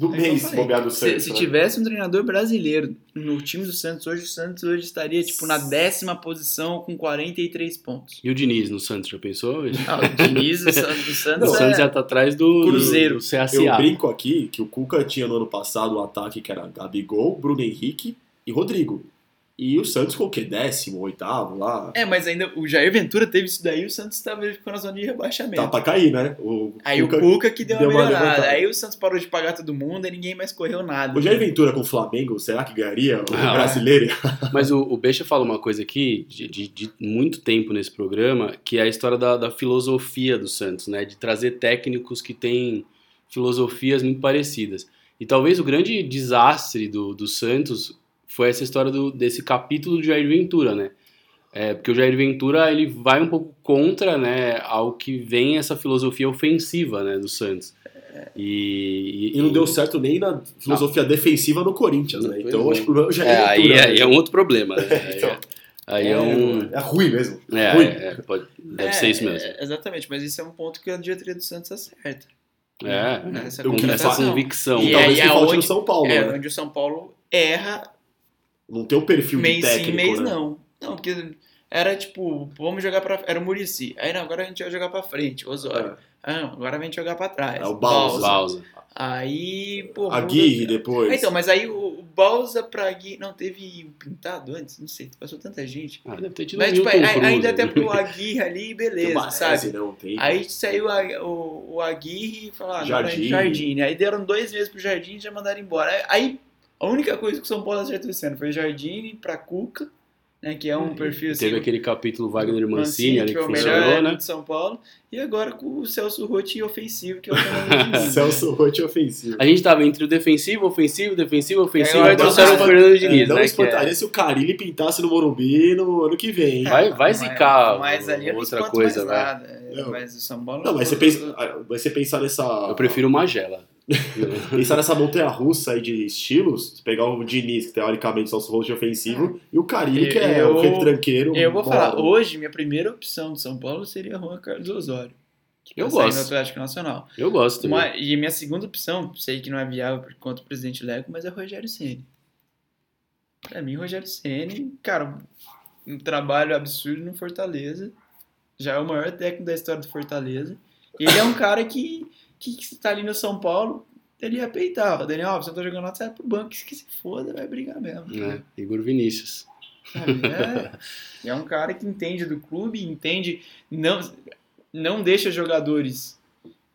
do é mês bobear do Santos. Se, se, tivesse um treinador brasileiro no time do Santos hoje, o Santos hoje estaria tipo na décima posição com 43 pontos. E o Diniz no Santos, já pensou? Ah, o Diniz do Santos, do Santos, Não, o Santos já tá atrás do Cruzeiro. Do, do CSA. Eu brinco aqui que o Cuca tinha no ano passado um ataque que era Gabigol, Bruno Henrique e Rodrigo. E o Santos ficou o quê? Décimo, oitavo lá? É, mas ainda o Jair Ventura teve isso daí o Santos estava ficando na zona de rebaixamento. Tá pra cair, né? O aí Cuca o Cuca que deu, deu uma melhorada. Aí o Santos parou de pagar todo mundo e ninguém mais correu nada. O Jair Ventura com o Flamengo, será que ganharia o ah, brasileiro? Mas o, o Beixa fala uma coisa aqui, de, de, de, muito tempo nesse programa, que é a história da, da filosofia do Santos, né? De trazer técnicos que têm filosofias muito parecidas. E talvez o grande desastre do, do Santos foi essa história do, desse capítulo de Jair Ventura, né? É, porque o Jair Ventura ele vai um pouco contra né, ao que vem essa filosofia ofensiva né, do Santos. E, e, e não deu certo nem na filosofia não. defensiva no Corinthians, né? Então é. acho que o Jair é, Ventura. Aí, é, aí é um outro problema. Né? então, aí é, é, um. É ruim mesmo. É, ruim. É, pode, deve ser isso mesmo. exatamente, mas isso é um ponto que a diretoria do Santos acerta. É, essa, essa convicção. E, talvez que falte no São Paulo. É, né? onde o São Paulo erra não tem o perfil mês de técnico, sim, mês né? não. Não, porque era tipo, vamos jogar pra... Era o Murici. Aí não, agora a gente vai jogar pra frente, Osório. É. Ah, não, agora a gente vai jogar pra trás. É o Balsa. Balsa. Aí, pô... Aguirre depois. Ah, então, mas aí o, o Balsa pra Aguirre... Não, teve o Pintado antes? Não sei, passou tanta gente. Ah, deve ter tido Mas, um tipo, aí, ainda até pro Aguirre ali, beleza, sabe? Não, tem. Aí saiu a, o, o Aguirre e falou, ah, agora Jardim. Jardim. Aí deram dois meses pro Jardim e já mandaram embora. Aí a única coisa que o São Paulo acertou esse ano foi Jardine para Cuca, né, que é um perfil assim. Teve aquele capítulo Wagner Mancini, ali que, que funcionou, né? de São Paulo. E agora com o Celso Rotti ofensivo, que é o Fernando Diniz. Celso Rotti ofensivo. A gente tava entre o defensivo, ofensivo, defensivo, ofensivo, aí trouxeram o Fernando Diniz, Não né? espantaria é... se o Carilli pintasse no Morumbi no ano que vem. Vai, vai zicar mas, mas ali outra coisa, né? Mas o São Paulo... Não, mas você, pensa, você pensar nessa... Eu prefiro Magela. Pensar nessa montanha russa aí de estilos, pegar o Diniz, que teoricamente só o rosto ofensivo, e o Carilli, que é eu, o retranqueiro. Eu vou falar, hoje minha primeira opção de São Paulo seria Juan Carlos Osório. eu gosto. No Atlético Nacional. Eu gosto Uma, e minha segunda opção, sei que não é viável por conta do presidente Leco, mas é Rogério Ceni. Pra mim, Rogério Ceni, cara, um trabalho absurdo no Fortaleza. Já é o maior técnico da história do Fortaleza. Ele é um cara que que, que tá ali no São Paulo, ele ia peitar. O Daniel Alves, você tá jogando lá, sai pro banco, que se foda, vai brigar mesmo. É, Igor Vinícius. É, é um cara que entende do clube, entende, não, não deixa jogadores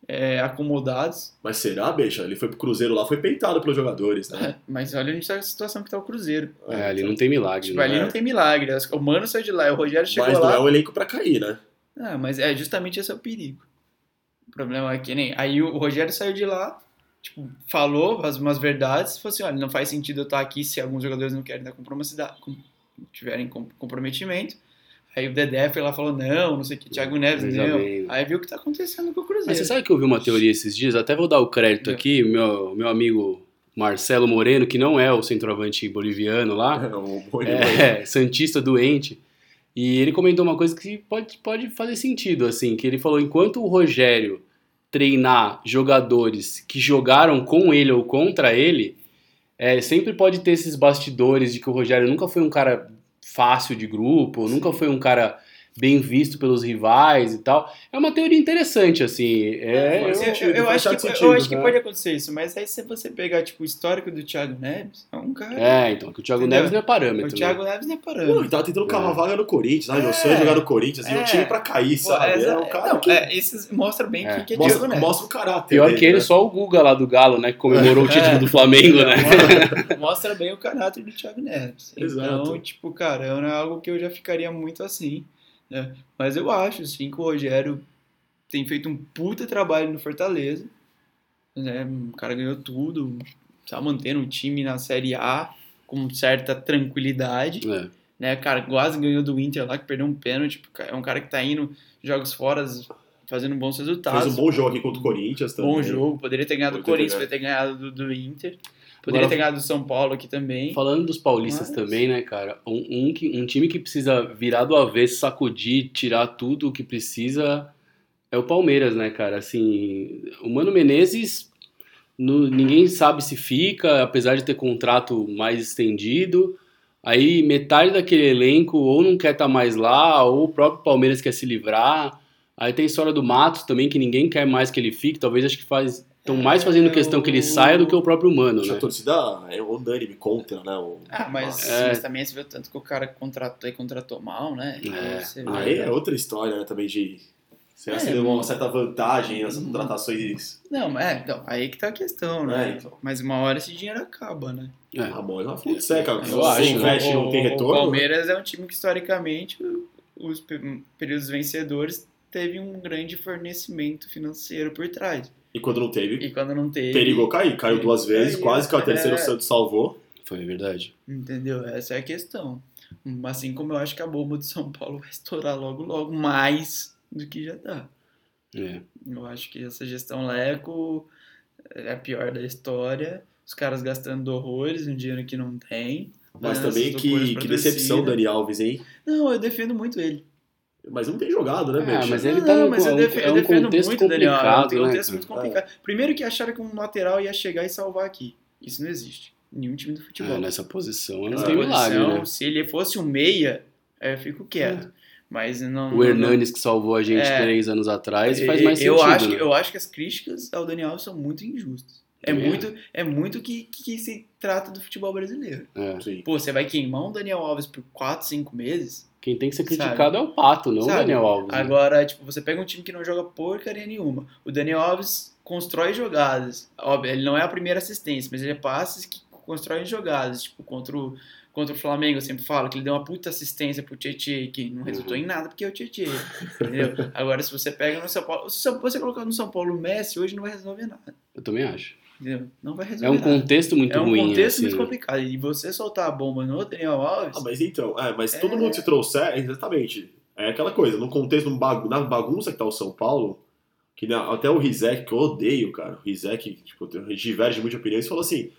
é, acomodados. Mas será, Beixa? Ele foi pro Cruzeiro lá, foi peitado pelos jogadores, né? É, mas olha a situação que tá o Cruzeiro. É, ali não tem milagre. Tipo, né? ali não tem milagre. O Mano saiu de lá, o Rogério chegou mas lá. Mas não é o elenco pra cair, né? Ah, mas é justamente esse é o perigo. O problema é que nem. Aí o Rogério saiu de lá, tipo, falou as, umas verdades, falou assim: olha, não faz sentido eu estar aqui se alguns jogadores não querem dar compromissidade, com, tiverem comprometimento. Aí o Dedé foi lá e falou, não, não sei o que, Thiago Neves, não. bem. Aí viu o que tá acontecendo com o Cruzeiro. Mas você sabe que eu vi uma teoria esses dias? Até vou dar o crédito É. aqui, meu, meu amigo Marcelo Moreno, que não é o centroavante boliviano lá, Um bom é, Santista doente. E ele comentou uma coisa que pode, pode fazer sentido, assim, que ele falou, enquanto o Rogério treinar jogadores que jogaram com ele ou contra ele, é, sempre pode ter esses bastidores de que o Rogério nunca foi um cara fácil de grupo, nunca foi um cara bem visto pelos rivais e tal. É uma teoria interessante, assim. É, eu- Eu, sentido, eu faz acho que, certo eu sentido, acho que né? pode acontecer isso, mas aí se você pegar tipo, o histórico do Thiago Neves, é um cara. é, então, que o Thiago Entendeu? Neves não é parâmetro. o né? Thiago Neves não é Pô, parâmetro. ele tava tentando cavar É. vaga no Corinthians, né? Meu É. sonho é jogar no Corinthians, e É. um time pra cair, Pô, sabe? é, É, um cara não, que é, isso mostra bem É. que, é mostra, Thiago Neves. mostra o caráter. Pior dele, que ele, né? só o Guga lá do Galo, né? Que comemorou o título É. do Flamengo, né? Mostra, mostra bem o caráter do Thiago Neves. Então, tipo, cara, é algo que eu já ficaria muito assim. Né? Mas eu acho, sim, que o Rogério tem feito um puta trabalho no Fortaleza. Né? O cara ganhou tudo, tá mantendo o time na Série A com certa tranquilidade. É. Né? Cara, quase ganhou do Inter lá, que perdeu um pênalti. É um cara que tá indo jogos fora, fazendo bons resultados. Fez um bom jogo aqui contra o Corinthians também. Bom jogo, poderia ter ganhado do Corinthians, poderia ter ganhado do, do Inter. Poderia Agora- ter ganhado do São Paulo aqui também. Falando dos paulistas Mas- também, né, cara? Um, um, que- um time que precisa virar do avesso, sacudir, tirar tudo o que precisa é o Palmeiras, né, cara? Assim, o Mano Menezes, no- ninguém sabe se fica, apesar de ter contrato mais estendido. Aí metade daquele elenco ou não quer estar mais lá, ou o próprio Palmeiras quer se livrar. Aí tem a história do Matos também, que ninguém quer mais que ele fique. Talvez acho que faz. Estão mais fazendo É, questão que ele saia do que o próprio Mano, Acho que né? A torcida é unânime contra, né? O... Ah, mas, É. mas também você viu tanto que o cara contratou e contratou mal, né? É. Você vê- Aí é outra história, né? Também de. Que É, você levou uma certa vantagem Hum. contratações? Não, mas é, então, aí que tá a questão, né? É, então. Mas uma hora esse dinheiro acaba, né? É. A bola é uma fonte seca. Eu Se você acho, né? investe não tem O- retorno. O Palmeiras é um time que, historicamente, os pe- períodos vencedores teve um grande fornecimento financeiro por trás. E quando não teve, E quando não teve. perigou cair. Caiu duas vezes, cair, quase que o terceiro é. Santos salvou. Foi verdade. Entendeu? Essa é a questão. Assim como eu acho que a bomba do São Paulo vai estourar logo, logo, mais do que já tá. É. Eu acho que essa gestão Leco é a pior da história. Os caras gastando horrores, um dinheiro que não tem. Mas É, também que, que decepção. Dani Alves, hein? Não, eu defendo muito ele. Mas não tem jogado, né, Ah, bicho? mas ele tá não, num- mas eu, é um- defe- é eu um defendo contexto muito o Daniel. É um né, muito complicado. Primeiro que acharam que um lateral ia chegar e salvar aqui. Isso não existe. Nenhum time do futebol. É, nessa posição não Nessa tem milagre, né? Se ele fosse um meia, é, eu fico quieto. Mas não. O não- Hernanes que salvou a gente É. três anos atrás faz mais eu sentido, acho né? que, Eu acho que as críticas ao Daniel Alves são muito injustas. É muito, é muito que, que se trata do futebol brasileiro. É. Pô, você vai queimar um Daniel Alves por 4, 5 meses? Quem tem que ser Sabe? criticado é o Pato, não o Sabe? Daniel Alves. né? Agora, tipo, você pega um time que não joga porcaria nenhuma. O Daniel Alves constrói jogadas. Óbvio, ele não é a primeira assistência, mas ele é passes que constroem jogadas. Tipo, contra o, contra o Flamengo, eu sempre falo que ele deu uma puta assistência pro Tietchan, que não resultou Uhum. em nada porque é o Tietchan. Entendeu? Agora, se você pega no São Paulo. Se você colocar no São Paulo o Messi, hoje não vai resolver nada. Eu também acho. Entendeu? Não vai resolver É um nada. contexto muito É um ruim. contexto assim, muito complicado. E você soltar a bomba no Daniel Alves. Ah, mas então, é, mas todo É. mundo que se trouxer, exatamente. É aquela coisa, no contexto, na bagunça que tá o São Paulo, que na- até o Rizek, que eu odeio, cara, o Rizek, tipo, diverge muito de opiniões, falou assim: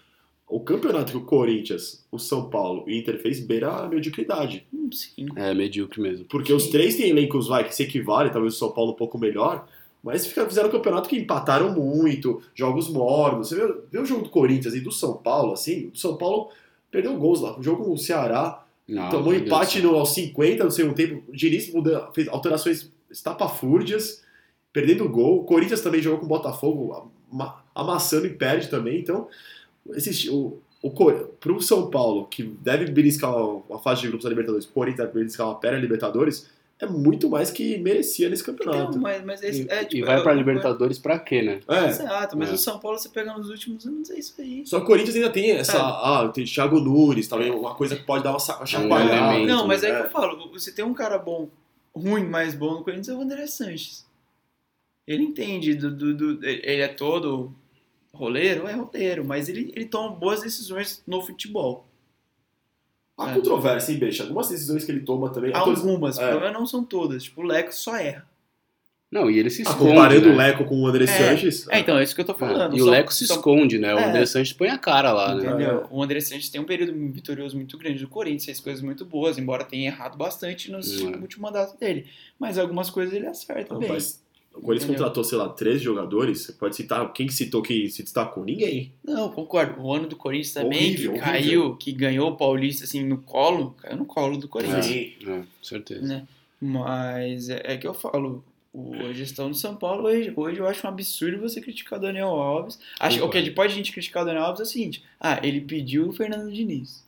o campeonato que o Corinthians, o São Paulo e o Inter fez beira a mediocridade. hum, sim. É medíocre mesmo. Porque os Sim. três têm elencos, vai, que se equivalem, talvez o São Paulo um pouco melhor, mas fizeram um campeonato que empataram muito, jogos mornos. Você vê, vê o jogo do Corinthians e do São Paulo, assim, o São Paulo perdeu gols lá. O jogo com o Ceará, Não, tomou Deus empate no, aos 50, no segundo tempo. O Diniz muda, fez alterações estapafúrdias, perdendo gol. O Corinthians também jogou com o Botafogo, ama- amassando e perde também. Então, esse, o, o, Cor- pro São Paulo, que deve beliscar uma, uma fase de grupos da Libertadores, o Corinthians deve beliscar uma pera Libertadores, é muito mais que merecia nesse campeonato. Então, mas, mas esse, E, é, e tipo, vai eu- pra eu- Libertadores pra quê, né? É. Exato, mas É. o São Paulo você pega nos últimos anos, é isso aí. Só que o Corinthians ainda tem essa. Sabe? Ah, tem Thiago Nunes, também, uma coisa que pode dar uma chacoalhada. Não, mas é, é. que eu falo, você tem um cara bom, ruim, mais bom no Corinthians é o André Sanches. Ele entende, do, do, do- ele é todo roleiro, é roleiro, mas ele, ele toma boas decisões no futebol. Há É. controvérsia, hein, Beixa? Algumas decisões que ele toma também. Algumas, É. não são todas. Tipo, o Leco só erra. Não, e ele se Ah, esconde. comparando né? o Leco com o André Sanches. É, então, é isso que eu tô falando. E o São- Leco se são- esconde, né? O É. André Sanches põe a cara lá, né? Entendeu? O André Santos tem um período vitorioso muito grande do Corinthians, fez coisas muito boas, embora tenha errado bastante Hum, é. últimos mandatos dele. Mas algumas coisas ele acerta Não, bem. mas o Corinthians contratou, sei lá, três jogadores. Você pode citar. Quem que citou que se destacou? Ninguém. Não, concordo. O ano do Corinthians também, Horrível, que horrível. caiu, que ganhou o Paulista assim no colo, caiu no colo do Corinthians. Sim. É, com certeza. Né? Mas é, é que eu falo. o- a gestão do São Paulo hoje, hoje eu acho um absurdo você criticar o Daniel Alves. Acho, o que pode a gente criticar o Daniel Alves é o seguinte: ah, ele pediu o Fernando Diniz.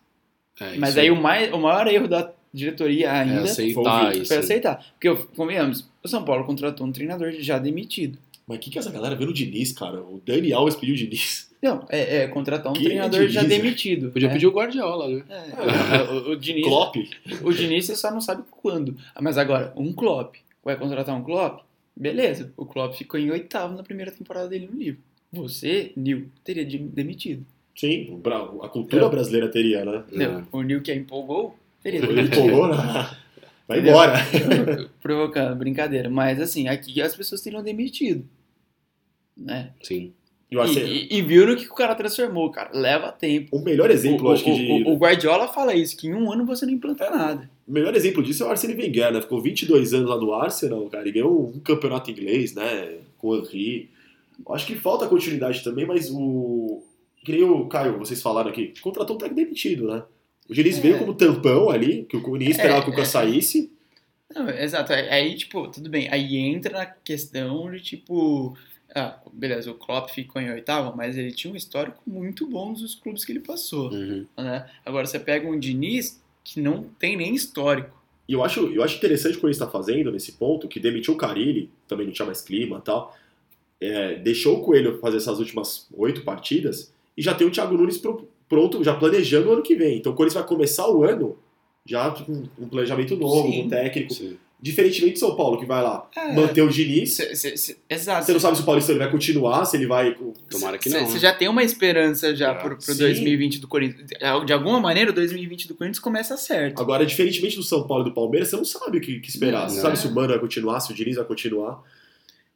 É, Mas aí o, mais, o maior erro da diretoria é ainda foi aceitar o isso. foi aceitar. Porque, convenhamos, o São Paulo contratou um treinador já demitido. Mas o que, que essa galera vê no Diniz, cara? O Dani Alves pediu o Diniz. Não, é, é contratar um Que treinador Diniz, já demitido. Podia né? pedir o Guardiola, né? É, o, o Diniz, Klopp. o Diniz você só não sabe quando. Ah, Mas agora, um Klopp. Vai contratar um Klopp? Beleza. O Klopp ficou em oitavo na primeira temporada dele no livro. Você, Nil, teria de- demitido. Sim, o a cultura É. brasileira teria, né? Não, o Nil que empolgou, teria Ele demitido. empolgou, né? Vai embora. Provocando, brincadeira. Mas assim, aqui as pessoas teriam demitido. Né? Sim. E, que e, e viram o que o cara transformou, cara. Leva tempo. o melhor exemplo, o, acho que o- de, o- o Guardiola fala isso, que em um ano você não implanta nada. o melhor exemplo disso é o Arsene Wenger, né? Ficou 22 anos lá no Arsenal, cara, e ganhou um campeonato inglês, né? Com o Henry. Acho que falta continuidade também, mas o. Que nem o Caio, vocês falaram aqui, contratou um técnico demitido, né? O Diniz É. veio como tampão ali, que o ninguém esperava É, que o Cuca é. saísse. Não, exato. Aí, aí, tipo, tudo bem. Aí entra na questão de, tipo... Ah, beleza, o Klopp ficou em oitavo, mas ele tinha um histórico muito bom nos clubes que ele passou, Uhum. né? Agora, você pega um Diniz que não tem nem histórico. E eu acho, eu acho interessante o que ele está fazendo nesse ponto, que demitiu o Carilli, também não tinha mais clima e tal. É, deixou o Coelho fazer essas últimas oito partidas e já tem o Thiago Nunes pro- pronto, já planejando o ano que vem. Então o Corinthians vai começar o ano já com um planejamento novo, Sim. com técnico. Sim. Diferentemente de São Paulo, que vai lá É. manter o Diniz. Cê- cê- cê- exato. Você não sabe se o Paulista ele vai continuar, se ele vai. Tomara que não. Você né? já tem uma esperança já Ah, pro, pro sim. 2020 do Corinthians. De alguma maneira, o 2020 do Corinthians começa certo. Agora, diferentemente do São Paulo e do Palmeiras, você não sabe o que, que esperar. Não, você não. sabe se o Mano vai continuar, se o Diniz vai continuar.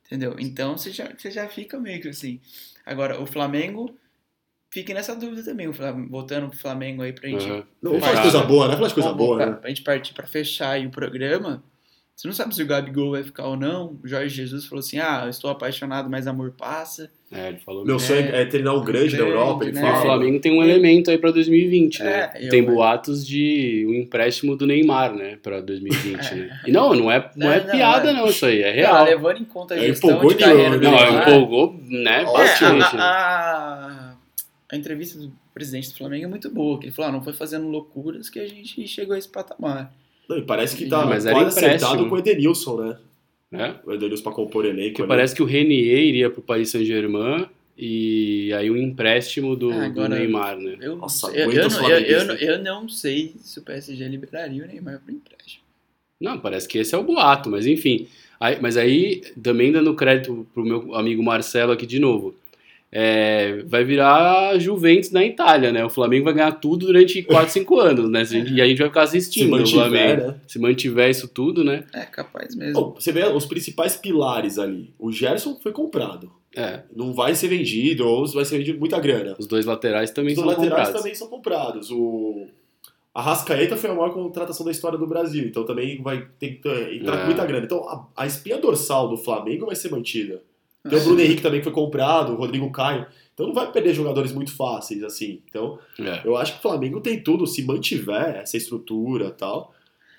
Entendeu? Então você já, você já fica meio que assim. Agora, o Flamengo fica nessa dúvida também. O voltando pro Flamengo aí pra gente. Uhum. Não, vamos falar de Fechado. coisa boa, né? Falar de coisa Bom, boa, pra, né? pra gente partir pra fechar aí o programa. Você não sabe se o Gabigol vai ficar ou não. O Jorge Jesus falou assim: ah, eu estou apaixonado, mas amor passa. É, ele falou. Meu É. sonho é treinar um grande, da Grande, Europa, ele né? O. Flamengo tem um elemento aí pra 2020, né? É, eu- tem boatos de um empréstimo do Neymar, né? Pra 2020, né? E não, não é, não é Não, não, piada, é- não, isso aí, é Cara, real. levando em conta a É, gestão empolgou de carreira Não, né? Empolgou, né? É, Bastante. É, né? a, a, a entrevista do presidente do Flamengo é muito boa, que ele falou, ah, não foi fazendo loucuras que a gente chegou a esse patamar. Não, e parece que tá Mas quase acertado com o Edenilson, né? né? O Edenilson pra compor elenco. Ali. parece que o Renier iria pro Paris Saint-Germain e aí o empréstimo do, Ah, do Neymar, né? Eu, Nossa, não sei, eu, eu, não- eu, eu, não- eu não sei se o PSG liberaria o Neymar pro empréstimo. Não, parece que esse é o boato, mas enfim. Aí- mas aí, também dando crédito pro meu amigo Marcelo aqui de novo. É, vai virar Juventus na Itália, né? O Flamengo vai ganhar tudo durante 4, 5 anos, né? E a gente vai ficar se assistindo o mantiver, Flamengo. né? Se mantiver isso tudo, né? É, capaz mesmo. Bom, você vê os principais pilares ali. O Gerson foi comprado. É, Não vai ser vendido, ou vai ser vendido muita grana. os dois laterais também Os são laterais comprados. também são comprados. O a Rascaeta foi a maior contratação da história do Brasil, então também vai ter que entrar É. com muita grana. Então a, a espinha dorsal do Flamengo vai ser mantida. Tem o Bruno Henrique também que foi comprado, o Rodrigo Caio. Então não vai perder jogadores muito fáceis assim. Então É. eu acho que o Flamengo tem tudo, se mantiver essa estrutura e tal,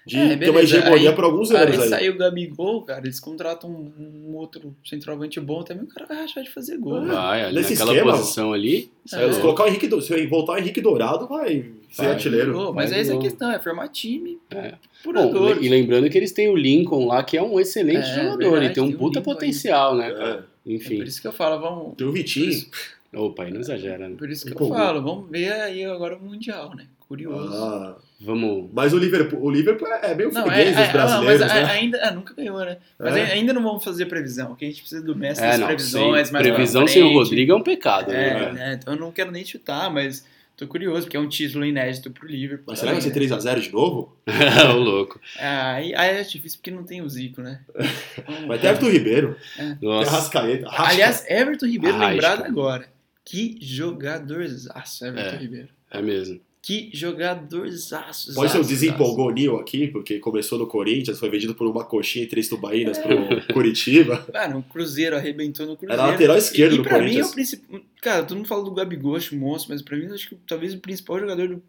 de É, ter uma hegemonia Aí- por alguns Aí anos aí. saiu o Gabigol, cara, eles contratam um, um outro centroavante bom também, o cara vai achar de fazer gol. né? Vai, ali Nesse naquela esquema, posição ali. Se é se colocar o Henrique, se voltar o Henrique Dourado, vai ser Vai. artilheiro. Gol, mas Vai essa é a questão, é formar time É. por Bom, e lembrando que eles têm o Lincoln lá, que é um excelente É, jogador, verdade, ele tem um tem puta Lincoln aí. potencial, né, É. cara? É Enfim. por isso que eu falo, vamos. Tem o Vitinho. Opa, aí não exagera, né? Por isso que eu Empolgou. falo, vamos ver aí agora o Mundial, né? Curioso. Ah, Vamos. mas o Liverpool, o Liverpool é meio Não, freguês é, dos é, não, brasileiros, mas a- né? ainda ah, nunca ganhou, né? Mas É. ai- ainda não vamos fazer previsão, porque a gente precisa do mestre É, das não, previsões, sem, mais pra previsão sem o. Rodrigo é um pecado, É, né? né? Então eu não quero nem chutar, mas Tô curioso, porque é um título inédito pro Liverpool. Mas será que vai ser 3x0 de novo? o louco. Ah, aí, aí é difícil porque não tem o Zico, né? Vai ter Everton Ribeiro. É. Nossa. Rascaeta. Aliás, Everton Ribeiro Arrasca. lembrado agora. Que jogadorzaço, Everton É. Ribeiro. É mesmo. Que jogadorzaço. Pode ser o desempolgou Nil aqui, porque começou no Corinthians, foi vendido por uma coxinha e três tubaínas É. pro Curitiba. Mano, o Cruzeiro arrebentou no Cruzeiro. Era lateral esquerdo e, e do pra mim é o principal. Cara, todo mundo fala do Gabigol, acho monstro, mas pra mim eu acho que talvez o principal jogador do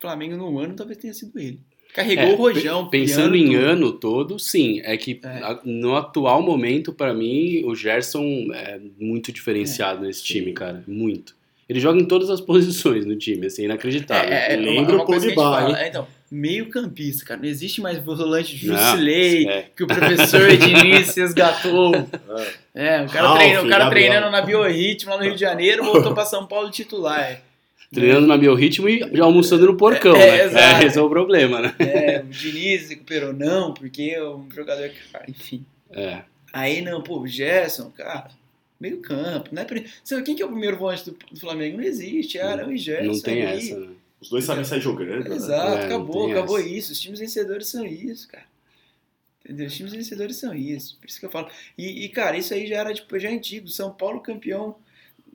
Flamengo no ano talvez tenha sido ele. Carregou É, o Rojão. pe- Pensando piano, em tudo. ano todo, sim. É que É. no atual momento, pra mim, o Gerson é muito diferenciado nesse sim. time, cara. Muito. Ele joga em todas as posições no time, assim, inacreditável. É, é, é uma, Lembra uma o. É, Então, meio campista, cara. Não existe mais volante Não, Jusilei, é. que o professor Diniz resgatou. É, o cara, Ralf, treina, o cara Gabriel. treinando na Biorritmo lá no Rio de Janeiro, voltou pra São Paulo titular. Treinando na biorritmo e já almoçando no porcão, É, né? exato. É, esse é o problema, né? É, o Diniz recuperou não, porque é um jogador que, cara, enfim. É. Aí não, pô, o Gerson, cara, meio campo, né? Sabe quem que é o primeiro volante do, do Flamengo? Não existe, é Arão e Gerson. Não tem ali. essa, né? Os dois sabem sair jogando. né? Exato, É, não acabou, acabou essa. isso. Os times vencedores são isso, cara. Entendeu? Os times vencedores são isso. Por isso que eu falo. E, e, cara, isso aí já era, tipo, já é antigo. São Paulo campeão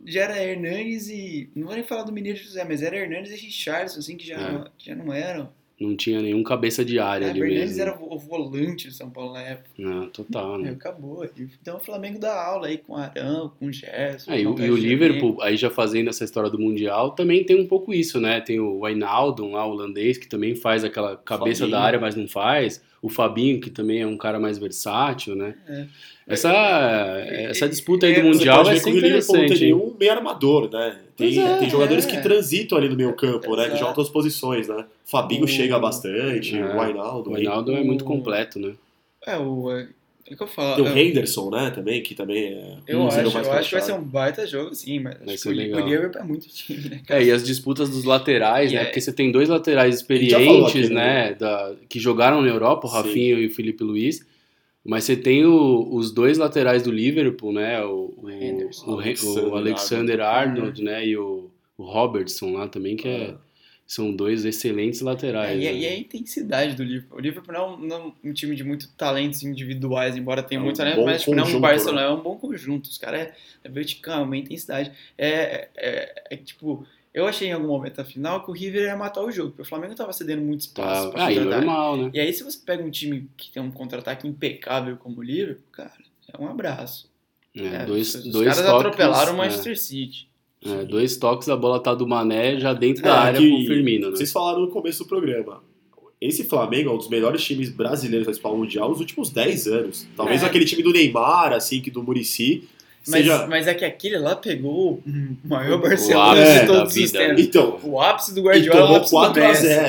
já era Hernanes e. Não vou nem falar do Mineiro José, mas era Hernanes e Richardson, assim, que já, É. não, que já não eram. Não tinha nenhum cabeça de área É, ali o Hernanes mesmo. era o volante do São Paulo na época. Não, total, né? acabou. Então o Flamengo dá aula aí com Arão, com Gerson. É, e, o, e o Liverpool, aí já fazendo essa história do Mundial, também tem um pouco isso, né? Tem o Wijnaldum lá, holandês, que também faz aquela cabeça Fabinho. da área, mas não faz. O Fabinho, que também é um cara mais versátil, né? É. Essa, essa disputa aí É, do você Mundial vai ser que o Liverpool não tem interessante. nenhum meio armador, né? Tem, é, tem jogadores é. que transitam ali no meio campo, né? Que jogam todas as posições, né? Fabinho O- chega bastante, É. o Wijnaldum. O Wijnaldum é muito O- completo, né? É, o. É, é que eu falo. Tem o eu- Henderson, né? Também, que também é. Eu um acho, eu acho que vai ser um baita jogo, sim, mas Vai acho que o- legal. o Liverpool é muito time, né, cara? É, e as disputas dos laterais, E né? é- Porque você tem dois laterais experientes, aqui, né? né? da- que jogaram na Europa, o Sim. Rafinha e o Felipe Luiz. Mas você tem o- os dois laterais do Liverpool, né? O, o, Henderson. o, Re- Alexander o Alexander Arnold. Arnold, né? E o, o Robertson lá também, que é, Ah. São dois excelentes laterais. É, e, a- né? e a intensidade do Liverpool. O Liverpool não é um, não é um time de muito talentos individuais, embora tenha É um muito talento, mas tipo, não é um Barcelona, né? é um bom conjunto. Os caras é, é vertical, é uma intensidade. É, é, é tipo, eu achei em algum momento da final que o River ia matar o jogo, porque o Flamengo tava cedendo muito espaço Tá, pra ah, e normal, né? E aí, se você pega um time que tem um contra-ataque impecável como o Liverpool, cara, é um abraço. É, É, dois, os dois caras toques, atropelaram o é, Manchester City. É, dois toques, a bola tá do Mané já dentro da É, área que com o Firmino, né? Vocês falaram no começo do programa. Esse Flamengo é um dos melhores times brasileiros da Mundial nos últimos 10 anos. Talvez É. aquele time do Neymar, assim, que do Murici. Mas, Seja. mas é que aquele lá pegou o maior O Barcelona ápice de todos os tempos. Então, O ápice do e Guardiola, o tomou ápice do 4x0,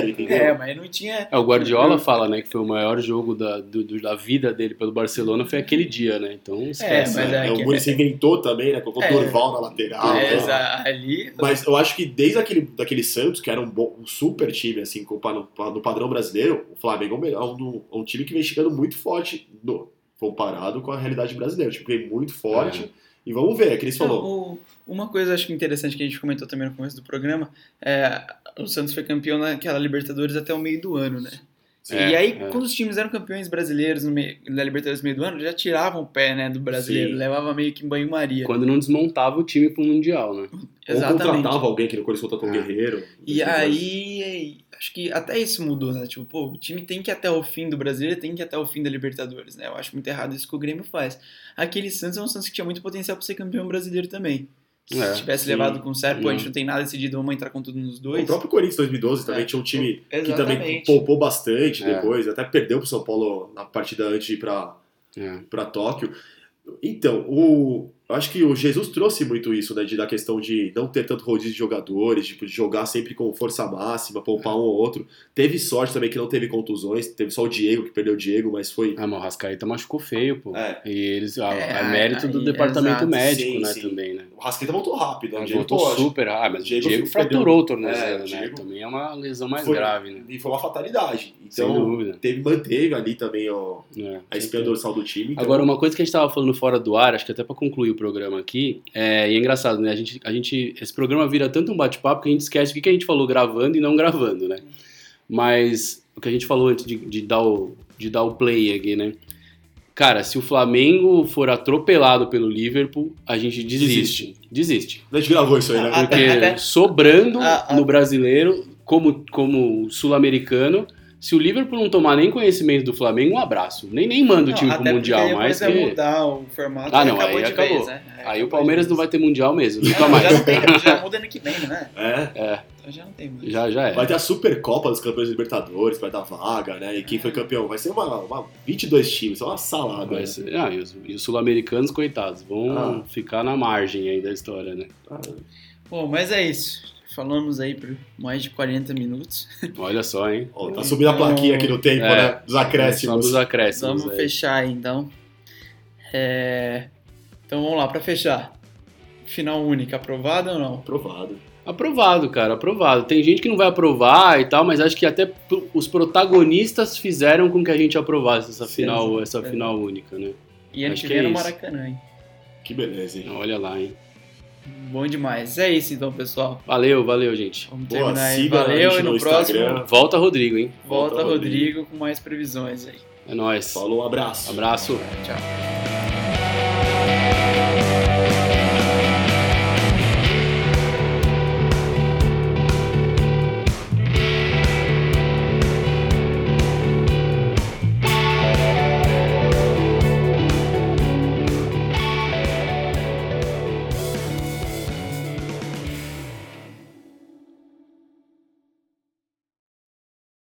Messi. entendeu? É, mas não tinha... É, o Guardiola fala, né, que foi o maior jogo da, do- do- da vida dele pelo Barcelona foi aquele dia, né? Então esquece. mas né? é É, o Murici inventou também, né? Colocou o É. Dorval na lateral. é, né? ali... Mas eu acho que desde aquele daquele Santos, que era um, bom, um super time, assim, comparado no padrão brasileiro, o Flamengo é um, melhor, um, time que vem chegando muito forte no- comparado com a realidade brasileira. Tipo, vem muito forte. E vamos ver, é que eles falou. o- uma coisa acho que interessante que a gente comentou também no começo do programa é o Santos foi campeão naquela Libertadores até o meio do ano, né? É, e aí, é. quando os times eram campeões brasileiros no meio, da Libertadores no meio do ano, já tiravam o pé, né, do brasileiro, Sim. levava meio que em banho-maria. Quando não desmontava o time pro Mundial, né? Ou contratava alguém que no Corinthians contratou um É. guerreiro. E aí, acho que até isso mudou, né? Tipo, pô, o time tem que ir até o fim do brasileiro, tem que ir até o fim da Libertadores, né? Eu acho muito errado isso que o Grêmio faz. Aquele Santos é um Santos que tinha muito potencial pra ser campeão brasileiro também. Se É, tivesse sim. levado com o sério, pô, a gente Não. tem nada decidido, vamos entrar com tudo nos O dois. próprio Corinthians 2012 também É. tinha um time que também Exatamente. poupou bastante É. depois, até perdeu pro São Paulo na partida antes de ir pra, É. pra Tóquio. Então, o, acho que o Jesus trouxe muito isso, né? De, da questão de não ter tanto rodízio de jogadores, tipo, de jogar sempre com força máxima, poupar um ou outro. Teve sorte também que não teve contusões, teve só o Diego, que perdeu o Diego, mas foi. Ah, mas o Rascaeta machucou feio, pô. É. E eles, a, É, a mérito do departamento médico, Sim, né, sim. também, né? O Rasqueta voltou rápido, né? O Ele Diego voltou pode. super, ah, mas o Diego Diego, fraturou o tornozelo, É, né? Diego- Também é uma lesão mais Foi- grave, né? E foi uma fatalidade. Sem Então, dúvida. teve, manteve ali também ó, É. a espinha dorsal do time. Então, Agora, uma coisa que a gente tava falando fora do ar, acho que até pra concluir o programa aqui, é, e é engraçado, né? A gente, a gente, esse programa vira tanto um bate-papo que a gente esquece o que, que a gente falou gravando e não gravando, né? Mas o que a gente falou antes de, de, dar, o, de dar o play aqui, né? Cara, se o Flamengo for atropelado pelo Liverpool, a gente desiste. Desiste. A gente gravou isso aí, né? Porque sobrando no brasileiro, como, como sul-americano, se o Liverpool não tomar nem conhecimento do Flamengo, um abraço. Nem, nem manda o Não, time até pro Mundial, vai que... mudar o formato. Ah, e não, acabou aí de acabou. Vez, né? Aí o acabou Palmeiras não vai ter Mundial mesmo, É, nunca não, mais. Já, não tem, já muda ano que vem, né? É. É, Então já não tem mais. já, já é. Vai ter a Supercopa dos Campeões Libertadores, vai dar vaga, né? E quem foi campeão? Vai ser uma, uma 22 times, é uma salada. Vai né? ser- ah, e os, os sul-americanos, coitados, vão Ah. ficar na margem aí da história, né? Ah, Bom, mas é isso. Falamos aí por mais de 40 minutos. Olha só, hein? ó, tá subindo a plaquinha aqui no tempo, É. né? Dos acréscimos. dos acréscimos. Vamos aí. fechar aí, então. É, Então vamos lá, pra fechar. Final única, aprovado ou não? Aprovado. Aprovado, cara, aprovado. Tem gente que não vai aprovar e tal, mas acho que até os protagonistas fizeram com que a gente aprovasse essa Sim, final, sim. essa É. final única, né? E ano Acho que vem é no isso. Maracanã, hein? Que beleza, hein? Olha lá, hein? Bom demais. É isso então, pessoal. Valeu, valeu, gente. Vamos Boa, terminar aí. Valeu e no, no próximo Instagram. Volta, Rodrigo, hein? volta Volta, Rodrigo com mais previsões aí. É nóis. Falou, abraço. Abraço. Tchau.